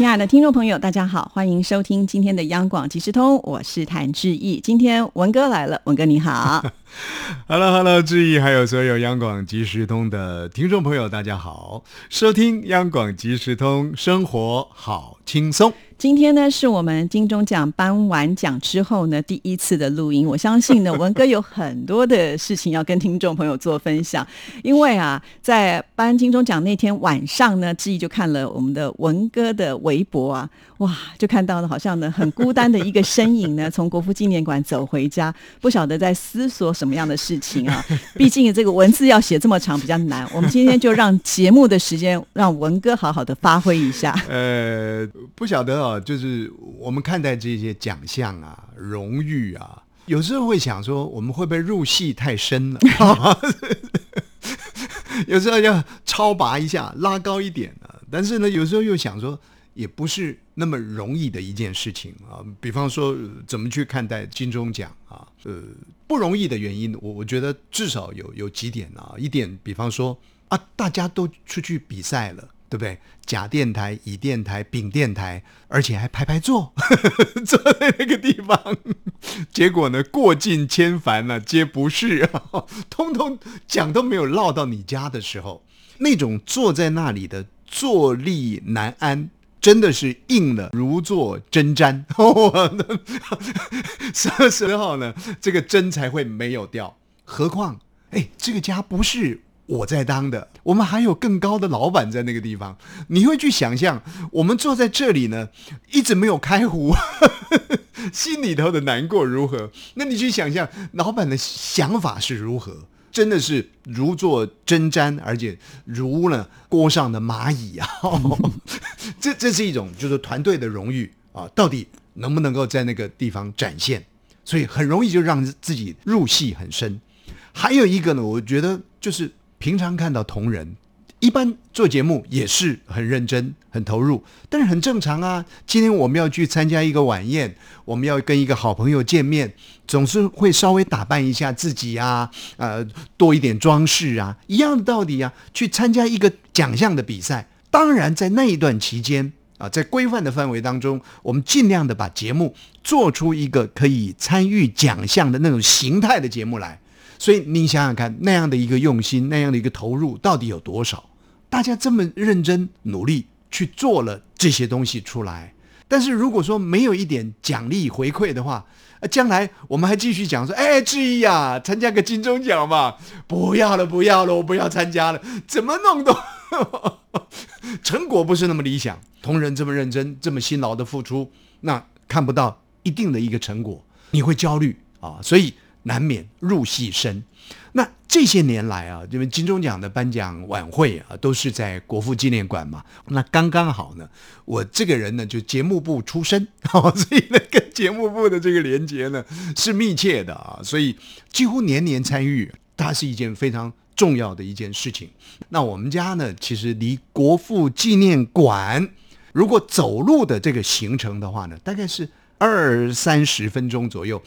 亲爱的听众朋友，大家好，欢迎收听今天的央广即时通，我是谭志毅。今天文哥来了，文哥你好。Hello，Hello，志毅，还有所有央广即时通的听众朋友，大家好，收听央广即时通，生活好轻松。今天呢，是我们金钟奖颁完奖之后呢，第一次的录音。我相信呢，文哥有很多的事情要跟听众朋友做分享。因为啊，在颁金钟奖那天晚上呢，志毅就看了我们的文哥的微博啊，哇，就看到了好像呢很孤单的一个身影呢，从国父纪念馆走回家，不晓得在思索什么样的事情啊。毕竟这个文字要写这么长比较难，我们今天就让节目的时间让文哥好好的发挥一下。呃，不晓得哦，就是我们看待这些奖项啊、荣誉啊，有时候会想说，我们会不会入戏太深了？有时候要超拔一下，拉高一点啊。但是呢，有时候又想说，也不是那么容易的一件事情啊。比方说，怎么去看待金钟奖啊？呃，不容易的原因，我我觉得至少有有几点啊。一点，比方说啊，大家都出去比赛了。对不对？甲电台、乙电台、丙电台，而且还排排坐，坐在那个地方，结果呢，过尽千帆呢、皆不是，通通讲都没有落到你家的时候，那种坐在那里的坐立难安。真的是硬了，如坐针毡。什么时候呢？这个针才会没有掉？何况，哎，这个家不是我在当的，我们还有更高的老板在那个地方。你会去想象，我们坐在这里呢，一直没有开壶，心里头的难过如何？那你去想象，老板的想法是如何？真的是如坐针毡，而且如呢锅上的蚂蚁啊！这这是一种就是团队的荣誉啊，到底能不能够在那个地方展现？所以很容易就让自己入戏很深。还有一个呢，我觉得就是平常看到同仁，一般做节目也是很认真、很投入，但是很正常啊。今天我们要去参加一个晚宴，我们要跟一个好朋友见面，总是会稍微打扮一下自己啊，呃，多一点装饰啊，一样的道理啊。去参加一个奖项的比赛，当然在那一段期间啊，在规范的范围当中，我们尽量的把节目做出一个可以参与奖项的那种形态的节目来。所以你想想看，那样的一个用心，那样的一个投入，到底有多少？大家这么认真努力去做了这些东西出来，但是如果说没有一点奖励回馈的话，呃，将来我们还继续讲说，哎，志毅呀，参加个金钟奖嘛？不要了，不要了，我不要参加了，怎么弄都 成果不是那么理想。同仁这么认真，这么辛劳的付出，那看不到一定的一个成果，你会焦虑啊，所以。难免入戏深。那这些年来啊，因为金钟奖的颁奖晚会啊，都是在国父纪念馆嘛。那刚刚好呢，我这个人呢就节目部出身，哦、所以呢跟节目部的这个连接呢是密切的啊，所以几乎年年参与，它是一件非常重要的一件事情。那我们家呢，其实离国父纪念馆，如果走路的这个行程的话呢，大概是二三十分钟左右。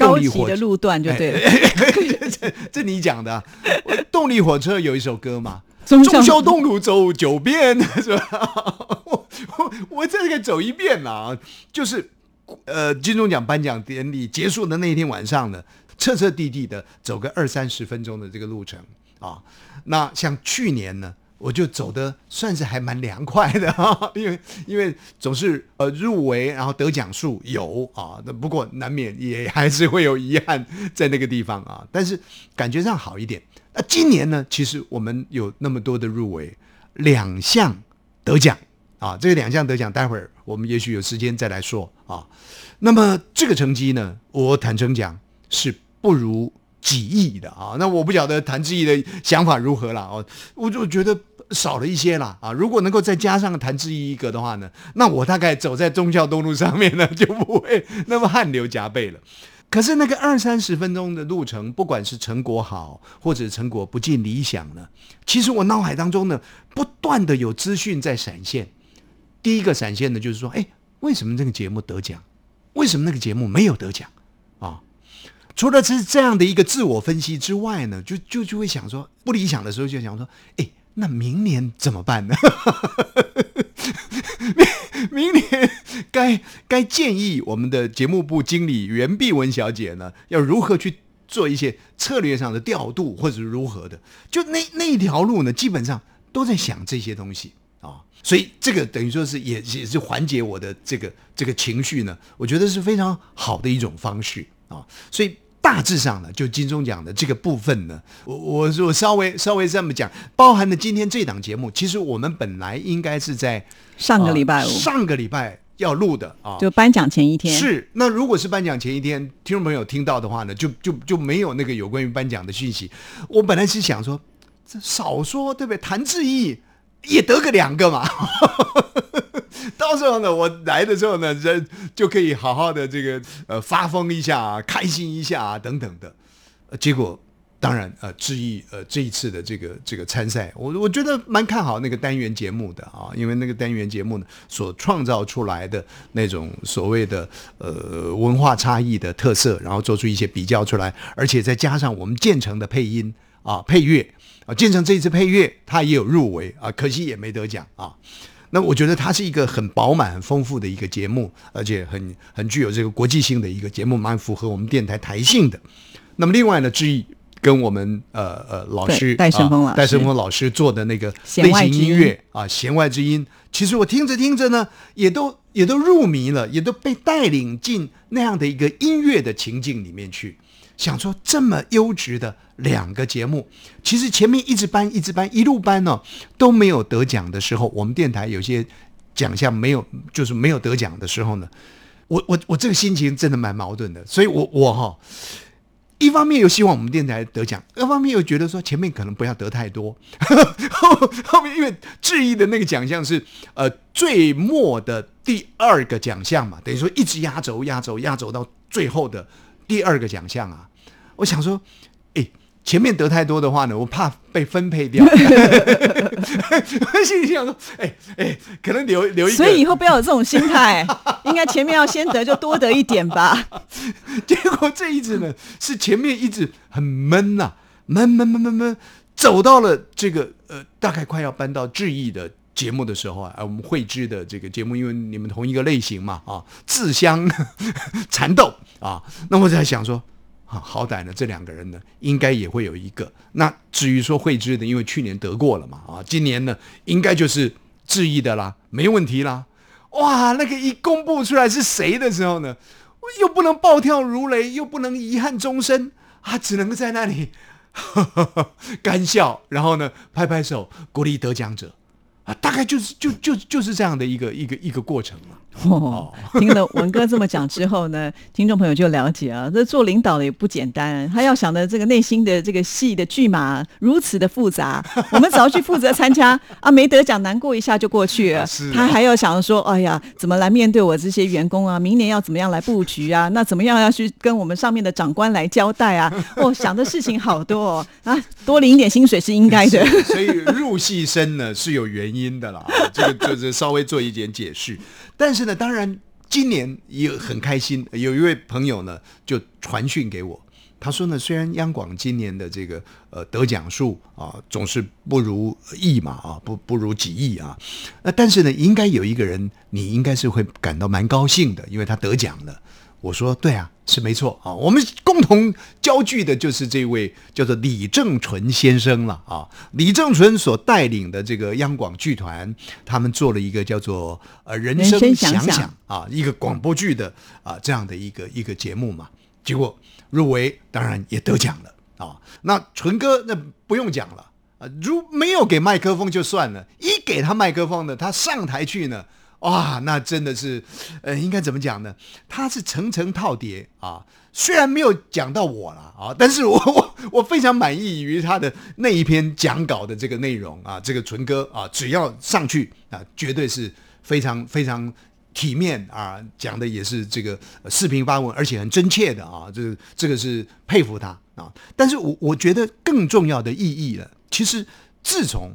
高级的路段就对了，这这你讲的、啊。动力火车有一首歌嘛，“忠忠孝东路走九遍”，是吧？我 我我这个走一遍啊，就是呃金钟奖颁奖典礼结束的那一天晚上呢，彻彻底底的走个二三十分钟的这个路程啊。那像去年呢？我就走的算是还蛮凉快的 哈，因为因为总是呃入围，然后得奖数有啊，那不过难免也还是会有遗憾在那个地方啊，但是感觉上好一点。那今年呢，其实我们有那么多的入围，两项得奖啊，这个两项得奖，待会儿我们也许有时间再来说啊。那么这个成绩呢，我坦诚讲是不如几亿的啊。那我不晓得谭志毅的想法如何了哦，我就觉得。少了一些啦啊！如果能够再加上谭志毅一个的话呢，那我大概走在忠孝东路上面呢，就不会那么汗流浃背了。可是那个二三十分钟的路程，不管是成果好，或者成果不尽理想呢，其实我脑海当中呢，不断的有资讯在闪现。第一个闪现的就是说，哎，为什么这个节目得奖？为什么那个节目没有得奖？啊，除了是这样的一个自我分析之外呢，就就就会想说，不理想的时候就想说，哎，那明年怎么办呢？明明年该该建议我们的节目部经理袁碧文小姐呢，要如何去做一些策略上的调度，或者是如何的？就那那一条路呢，基本上都在想这些东西啊，所以这个等于说是也也是缓解我的这个这个情绪呢，我觉得是非常好的一种方式啊，所以。大致上呢，就金钟奖的这个部分呢，我我我稍微稍微这么讲，包含了今天这档节目，其实我们本来应该是在上个礼拜五，上个礼拜要录的啊，就颁奖前一天是。那如果是颁奖前一天，听众朋友听到的话呢，就就就没有那个有关于颁奖的讯息。我本来是想说，这少说对不对？谭志毅也得个两个嘛。到时候呢，我来的时候呢，人就可以好好的这个呃发疯一下啊，开心一下啊等等的。呃，结果当然呃，质疑呃这一次的这个这个参赛，我我觉得蛮看好那个单元节目的啊，因为那个单元节目呢所创造出来的那种所谓的呃文化差异的特色，然后做出一些比较出来，而且再加上我们建成的配音啊配乐啊，建成这一次配乐他也有入围啊，可惜也没得奖啊。那我觉得它是一个很饱满、很丰富的一个节目，而且很很具有这个国际性的一个节目，蛮符合我们电台台性的。那么另外呢，志毅跟我们呃呃老师戴胜峰老师戴胜峰老师做的那个类型音乐啊，弦外之音，其实我听着听着呢，也都也都入迷了，也都被带领进那样的一个音乐的情境里面去。想说这么优质的两个节目，其实前面一直搬一直搬一路搬呢，都没有得奖的时候，我们电台有些奖项没有，就是没有得奖的时候呢，我我我这个心情真的蛮矛盾的，所以我我哈，一方面又希望我们电台得奖，二方面又觉得说前面可能不要得太多，后 后面因为质疑的那个奖项是呃最末的第二个奖项嘛，等于说一直压轴压轴压轴到最后的第二个奖项啊。我想说，哎，前面得太多的话呢，我怕被分配掉。我心里想说，哎哎，可能留留一个。所以以后不要有这种心态，应该前面要先得就多得一点吧。结果这一次呢，是前面一直很闷呐，闷闷闷闷闷，走到了这个呃，大概快要搬到志毅的节目的时候啊，我们汇知的这个节目，因为你们同一个类型嘛啊，自相 缠斗啊，那我在想说。啊，好歹呢，这两个人呢，应该也会有一个。那至于说惠芝的，因为去年得过了嘛，啊，今年呢，应该就是质疑的啦，没问题啦。哇，那个一公布出来是谁的时候呢，又不能暴跳如雷，又不能遗憾终身，啊，只能在那里 干笑，然后呢，拍拍手鼓励得奖者。啊，大概就是就就就是这样的一个一个一个过程嘛。哦，听了文哥这么讲之后呢，听众朋友就了解啊，这做领导的也不简单，他要想的这个内心的这个戏的剧码如此的复杂。我们只要去负责参加啊，没得奖难过一下就过去了。他还要想说，哎呀，怎么来面对我这些员工啊？明年要怎么样来布局啊？那怎么样要去跟我们上面的长官来交代啊？哦，想的事情好多哦啊，多领一点薪水是应该的。所以入戏深呢是有原因的啦，这个就是稍微做一点解释。但是呢，当然今年也很开心。有一位朋友呢，就传讯给我，他说呢，虽然央广今年的这个呃得奖数啊总是不如亿嘛啊，不不如几亿啊，那但是呢，应该有一个人，你应该是会感到蛮高兴的，因为他得奖了。我说对啊，是没错啊。我们共同焦聚的就是这位叫做李正淳先生了啊。李正淳所带领的这个央广剧团，他们做了一个叫做呃《人生想想》啊，一个广播剧的啊这样的一个一个节目嘛。结果入围，当然也得奖了啊。那淳哥那不用讲了啊，如没有给麦克风就算了，一给他麦克风呢，他上台去呢。哇，那真的是，呃，应该怎么讲呢？他是层层套叠啊，虽然没有讲到我了啊，但是我 我我非常满意于他的那一篇讲稿的这个内容啊，这个纯哥啊，只要上去啊，绝对是非常非常体面啊，讲的也是这个呃四平八稳，而且很真切的啊，这这个是佩服他啊。但是我我觉得更重要的意义了，其实自从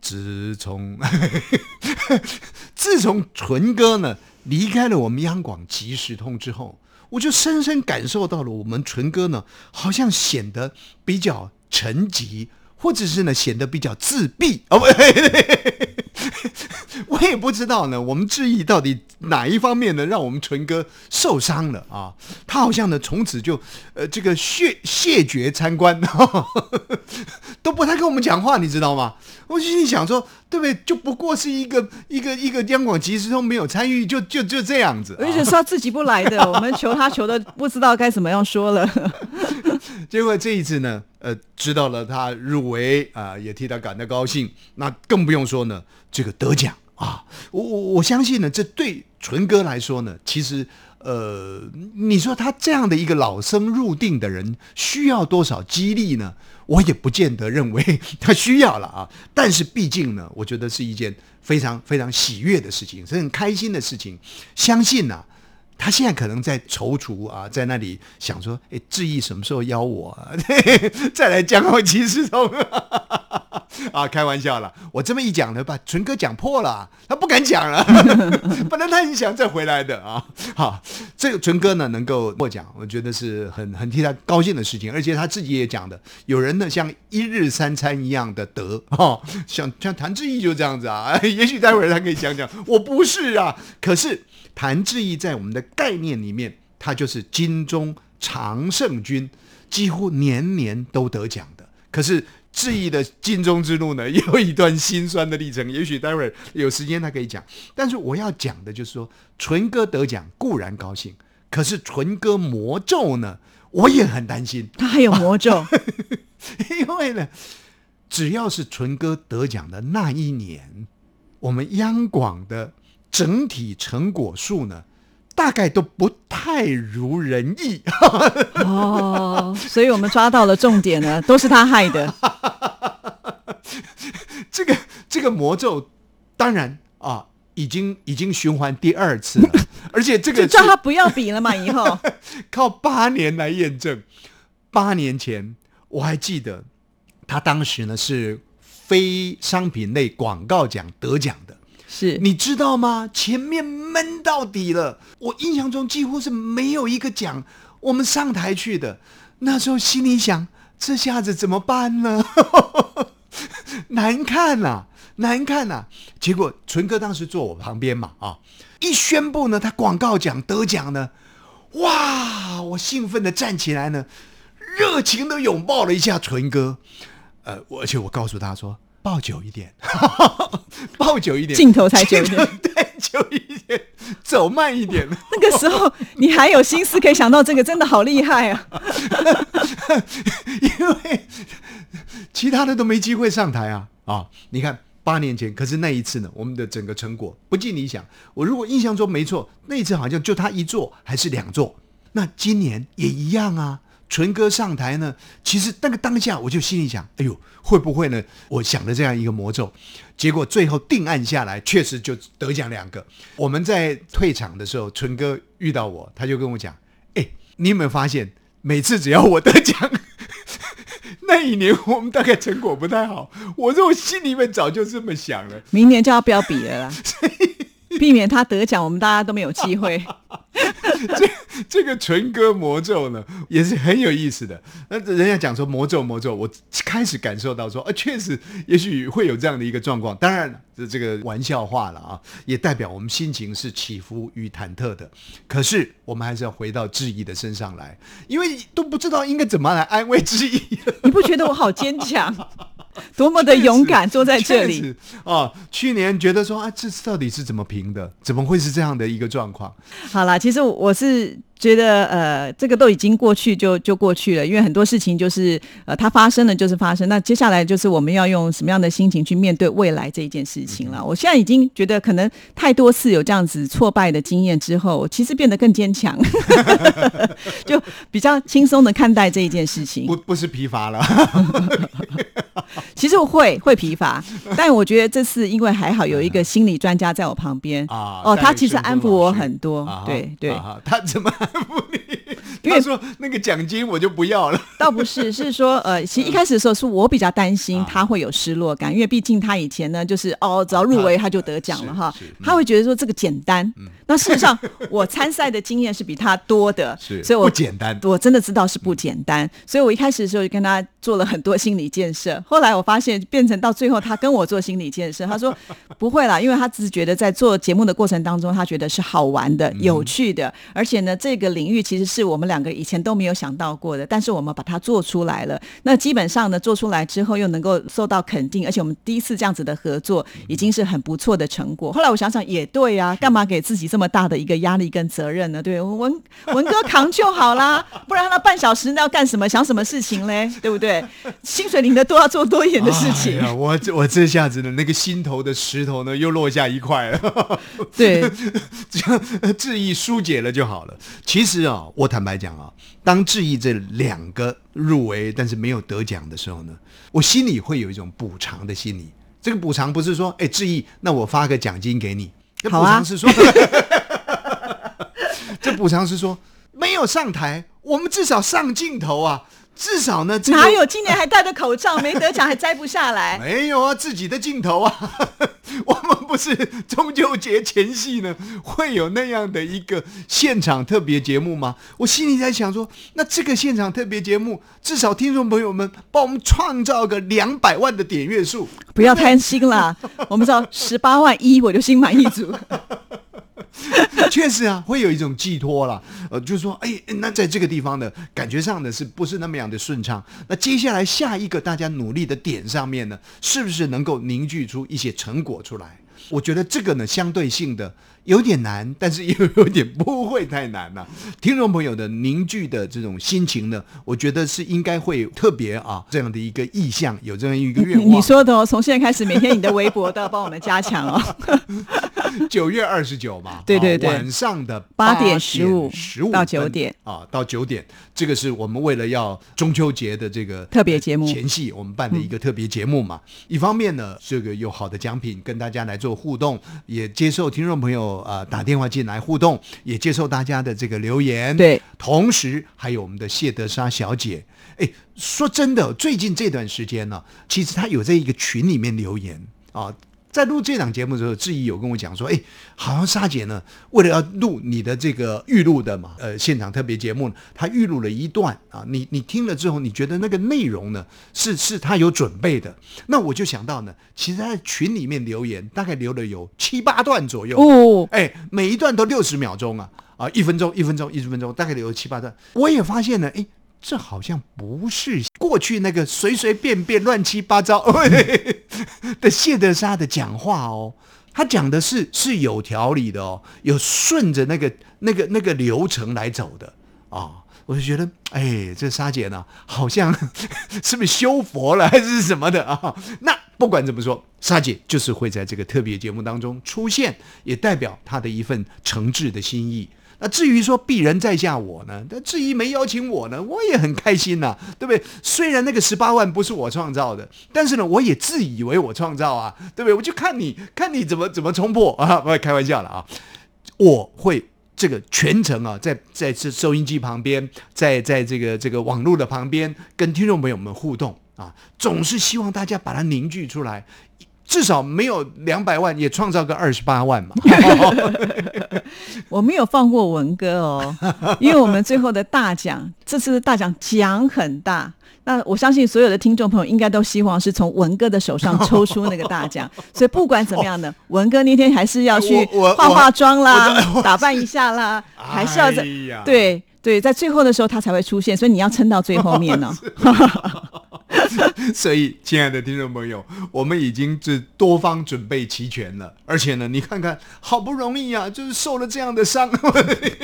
自从 自从纯哥呢离开了我们央广即时通之后，我就深深感受到了我们纯哥呢，好像显得比较沉寂，或者是呢显得比较自闭 哦不。我也不知道呢，我们质疑到底哪一方面呢，让我们纯哥受伤了啊？他好像呢，从此就呃，这个谢谢绝参观，都不太跟我们讲话，你知道吗？我心里想说，对不对？就不过是一个一个一个央广即时都没有参与，就就就这样子。而且是他自己不来的，我们求他求的不知道该怎么样说了。结果这一次呢，呃，知道了他入围啊，也替他感到高兴。那更不用说呢，这个得奖啊，我我相信呢，这对纯哥来说呢，其实呃，你说他这样的一个老生入定的人，需要多少激励呢？我也不见得认为 他需要了啊。但是毕竟呢，我觉得是一件非常非常喜悦的事情，是很开心的事情。相信呢。他现在可能在踌躇啊，在那里想说：“哎，志毅什么时候邀我啊？再来讲好其实通 啊？开玩笑了，我这么一讲呢，把纯哥讲破了，他不敢讲了，不然他很想再回来的啊。好，这个纯哥呢能够获奖，我觉得是很很替他高兴的事情，而且他自己也讲的，有人呢像一日三餐一样的得哦，像像谭志毅就这样子啊，也许待会儿他可以讲讲，我不是啊，可是。谭志毅在我们的概念里面，他就是金钟常胜军，几乎年年都得奖的。可是志毅的金钟之路呢，有一段心酸的历程。也许待会儿有时间他可以讲。但是我要讲的就是说，纯哥得奖固然高兴，可是纯哥魔咒呢，我也很担心。他还有魔咒，因为呢，只要是纯哥得奖的那一年，我们央广的。整体成果数呢，大概都不太如人意 哦，所以我们抓到了重点呢，都是他害的。这个这个魔咒，当然啊，已经已经循环第二次了，而且这个叫他不要比了嘛，以后靠八年来验证。八年前我还记得，他当时呢是非商品类广告奖得奖的。是你知道吗？前面闷到底了，我印象中几乎是没有一个奖我们上台去的。那时候心里想，这下子怎么办呢？难看呐，难看呐！结果纯哥当时坐我旁边嘛，啊，一宣布呢，他广告奖得奖呢，哇，我兴奋的站起来呢，热情的拥抱了一下纯哥，呃，而且我告诉他说。抱久一点，抱久一点，镜头才久一点，对，久一点，走慢一点。那个时候你还有心思可以想到这个，真的好厉害啊！因为其他的都没机会上台啊啊！你看八年前，可是那一次呢，我们的整个成果不尽理想。我如果印象中没错，那一次好像就他一座还是两座。那今年也一样啊。纯哥上台呢，其实那个当下我就心里想，哎呦，会不会呢？我想的这样一个魔咒，结果最后定案下来，确实就得奖两个。我们在退场的时候，纯哥遇到我，他就跟我讲，哎，你有没有发现，每次只要我得奖，那一年我们大概成果不太好。我说我心里面早就这么想了，明年就要不要比了啦，避免他得奖，我们大家都没有机会。这这个纯歌魔咒呢，也是很有意思的。那人家讲说魔咒魔咒，我开始感受到说，啊，确实也许会有这样的一个状况。当然，这这个玩笑话了啊，也代表我们心情是起伏与忐忑的。可是我们还是要回到志毅的身上来，因为都不知道应该怎么来安慰志毅。你不觉得我好坚强？多么的勇敢坐在这里啊！去年觉得说啊，这到底是怎么评的？怎么会是这样的一个状况？好了，其实我是觉得呃，这个都已经过去就就过去了，因为很多事情就是呃，它发生了就是发生。那接下来就是我们要用什么样的心情去面对未来这一件事情了。我现在已经觉得，可能太多次有这样子挫败的经验之后，其实变得更坚强，就比较轻松的看待这一件事情。不不是疲乏了，其实我会会疲乏，但我觉得这次因为还好有一个心理专家在我旁边啊哦，他其实安抚我很多啊，对对。啊他怎么 نبودی 因为说那个奖金我就不要了。倒不是，是说呃，其实一开始的时候是我比较担心啊他会有失落感，因为毕竟他以前呢就是哦，只要入围他就得奖了哈他会觉得说这个简单。那事实上 我参赛的经验是比他多的，是所以我不简单我真的知道是不简单，所以我一开始的时候就跟他做了很多心理建设。后来我发现变成到最后他跟我做心理建设，他说不会啦，因为他只是觉得在做节目的过程当中，他觉得是好玩的、嗯有趣的，而且呢，这个领域其实是我们两个以前都没有想到过的，但是我们把它做出来了。那基本上呢，做出来之后又能够受到肯定，而且我们第一次这样子的合作已经是很不错的成果。后来我想想也对啊，干嘛给自己这么大的一个压力跟责任呢？对，文文哥扛就好啦，不然那半小时那要干什么？想什么事情嘞？对不对？薪水领的多，要做多一点的事情。哎，我我这下子呢，那个心头的石头呢，又落下一块了。对，这样呃质疑疏解了就好了。其实啊，我坦白讲啊，当质疑这两个入围但是没有得奖的时候呢，我心里会有一种补偿的心理。这个补偿不是说，哎，质疑，那我发个奖金给你。这补偿是说，这补偿是说，没有上台，我们至少上镜头啊，至少呢，这个哪有今年还戴着口罩，没得奖还摘不下来？没有啊，自己的镜头啊，我们不是中秋节前夕呢，会有那样的一个现场特别节目吗？我心里在想说，那这个现场特别节目，至少听众朋友们帮我们创造个两百万的点阅数，不要贪心啦，我们知道十八万一我就心满意足。确实啊，会有一种寄托啦。呃，就是说，哎，那在这个地方呢，感觉上呢，是不是那么样的顺畅？那接下来下一个大家努力的点上面呢，是不是能够凝聚出一些成果出来？我觉得这个呢，相对性的有点难，但是又有点不会太难了、听众朋友的凝聚的这种心情呢，我觉得是应该会特别啊这样的一个意向，有这样一个愿望。你说的哦，从现在开始，每天你的微博都要帮我们加强哦。九月二十九嘛，对 对对啊晚上的八点十五十五到九点啊，到九点，这个是我们为了要中秋节的这个特别节目前戏，我们办的一个特别节目嘛。一方面呢，这个有好的奖品跟大家来做互动，也接受听众朋友啊、呃打电话进来互动，也接受大家的这个留言。对，同时还有我们的谢德莎小姐。哎，说真的，最近这段时间呢，其实她有在一个群里面留言啊。在录这档节目的时候，志毅有跟我讲说，哎，好像莎姐呢，为了要录你的这个预录的嘛，呃，现场特别节目，她预录了一段啊，你你听了之后，你觉得那个内容呢，是是她有准备的，那我就想到呢，其实她在群里面留言，大概留了有七八段左右，哦，哎，每一段都六十秒钟啊，啊，一分钟，一分钟，一分钟，大概有七八段。我也发现呢，哎，这好像不是过去那个随随便便、乱七八糟 的谢德莎的讲话哦。他讲的是是有条理的哦，有顺着那个那个那个流程来走的啊。我就觉得，哎，这莎姐呢，好像 是不是修佛了，还是什么的啊？那不管怎么说，莎姐就是会在这个特别节目当中出现，也代表她的一份诚挚的心意。那至于说鄙人在下我呢，那至于没邀请我呢，我也很开心呐、对不对？虽然那个十八万不是我创造的，但是呢，我也自以为我创造啊，对不对？我就看你看你怎么怎么冲破 啊，不开玩笑了啊，我会。这个全程啊，在在这收音机旁边，在在这个这个网络的旁边，跟听众朋友们互动啊，总是希望大家把它凝聚出来，至少没有两百万，也创造个二十八万嘛。我没有放过文哥哦，因为我们最后的大奖，这次的大奖奖很大。那我相信所有的听众朋友应该都希望是从文哥的手上抽出那个大奖，所以不管怎么样呢，文哥那天还是要去化化妆啦，打扮一下啦，还是要在哎对对，在最后的时候他才会出现，所以你要撑到最后面呢、所以，亲爱的听众朋友，我们已经是多方准备齐全了，而且呢，你看看，好不容易啊，就是受了这样的伤，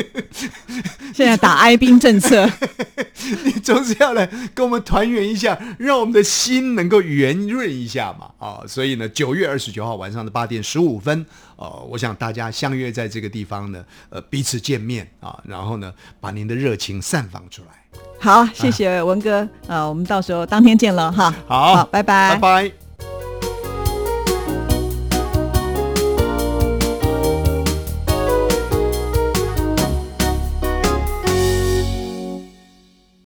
现在打哀兵政策，你总是要来跟我们团圆一下，让我们的心能够圆润一下嘛，啊，所以呢，九月二十九号晚上的八点十五分，呃，我想大家相约在这个地方呢，呃，彼此见面啊，然后呢，把您的热情散放出来。好，谢谢文哥，呃，我们到时候当天见了哈，好，拜拜，拜拜。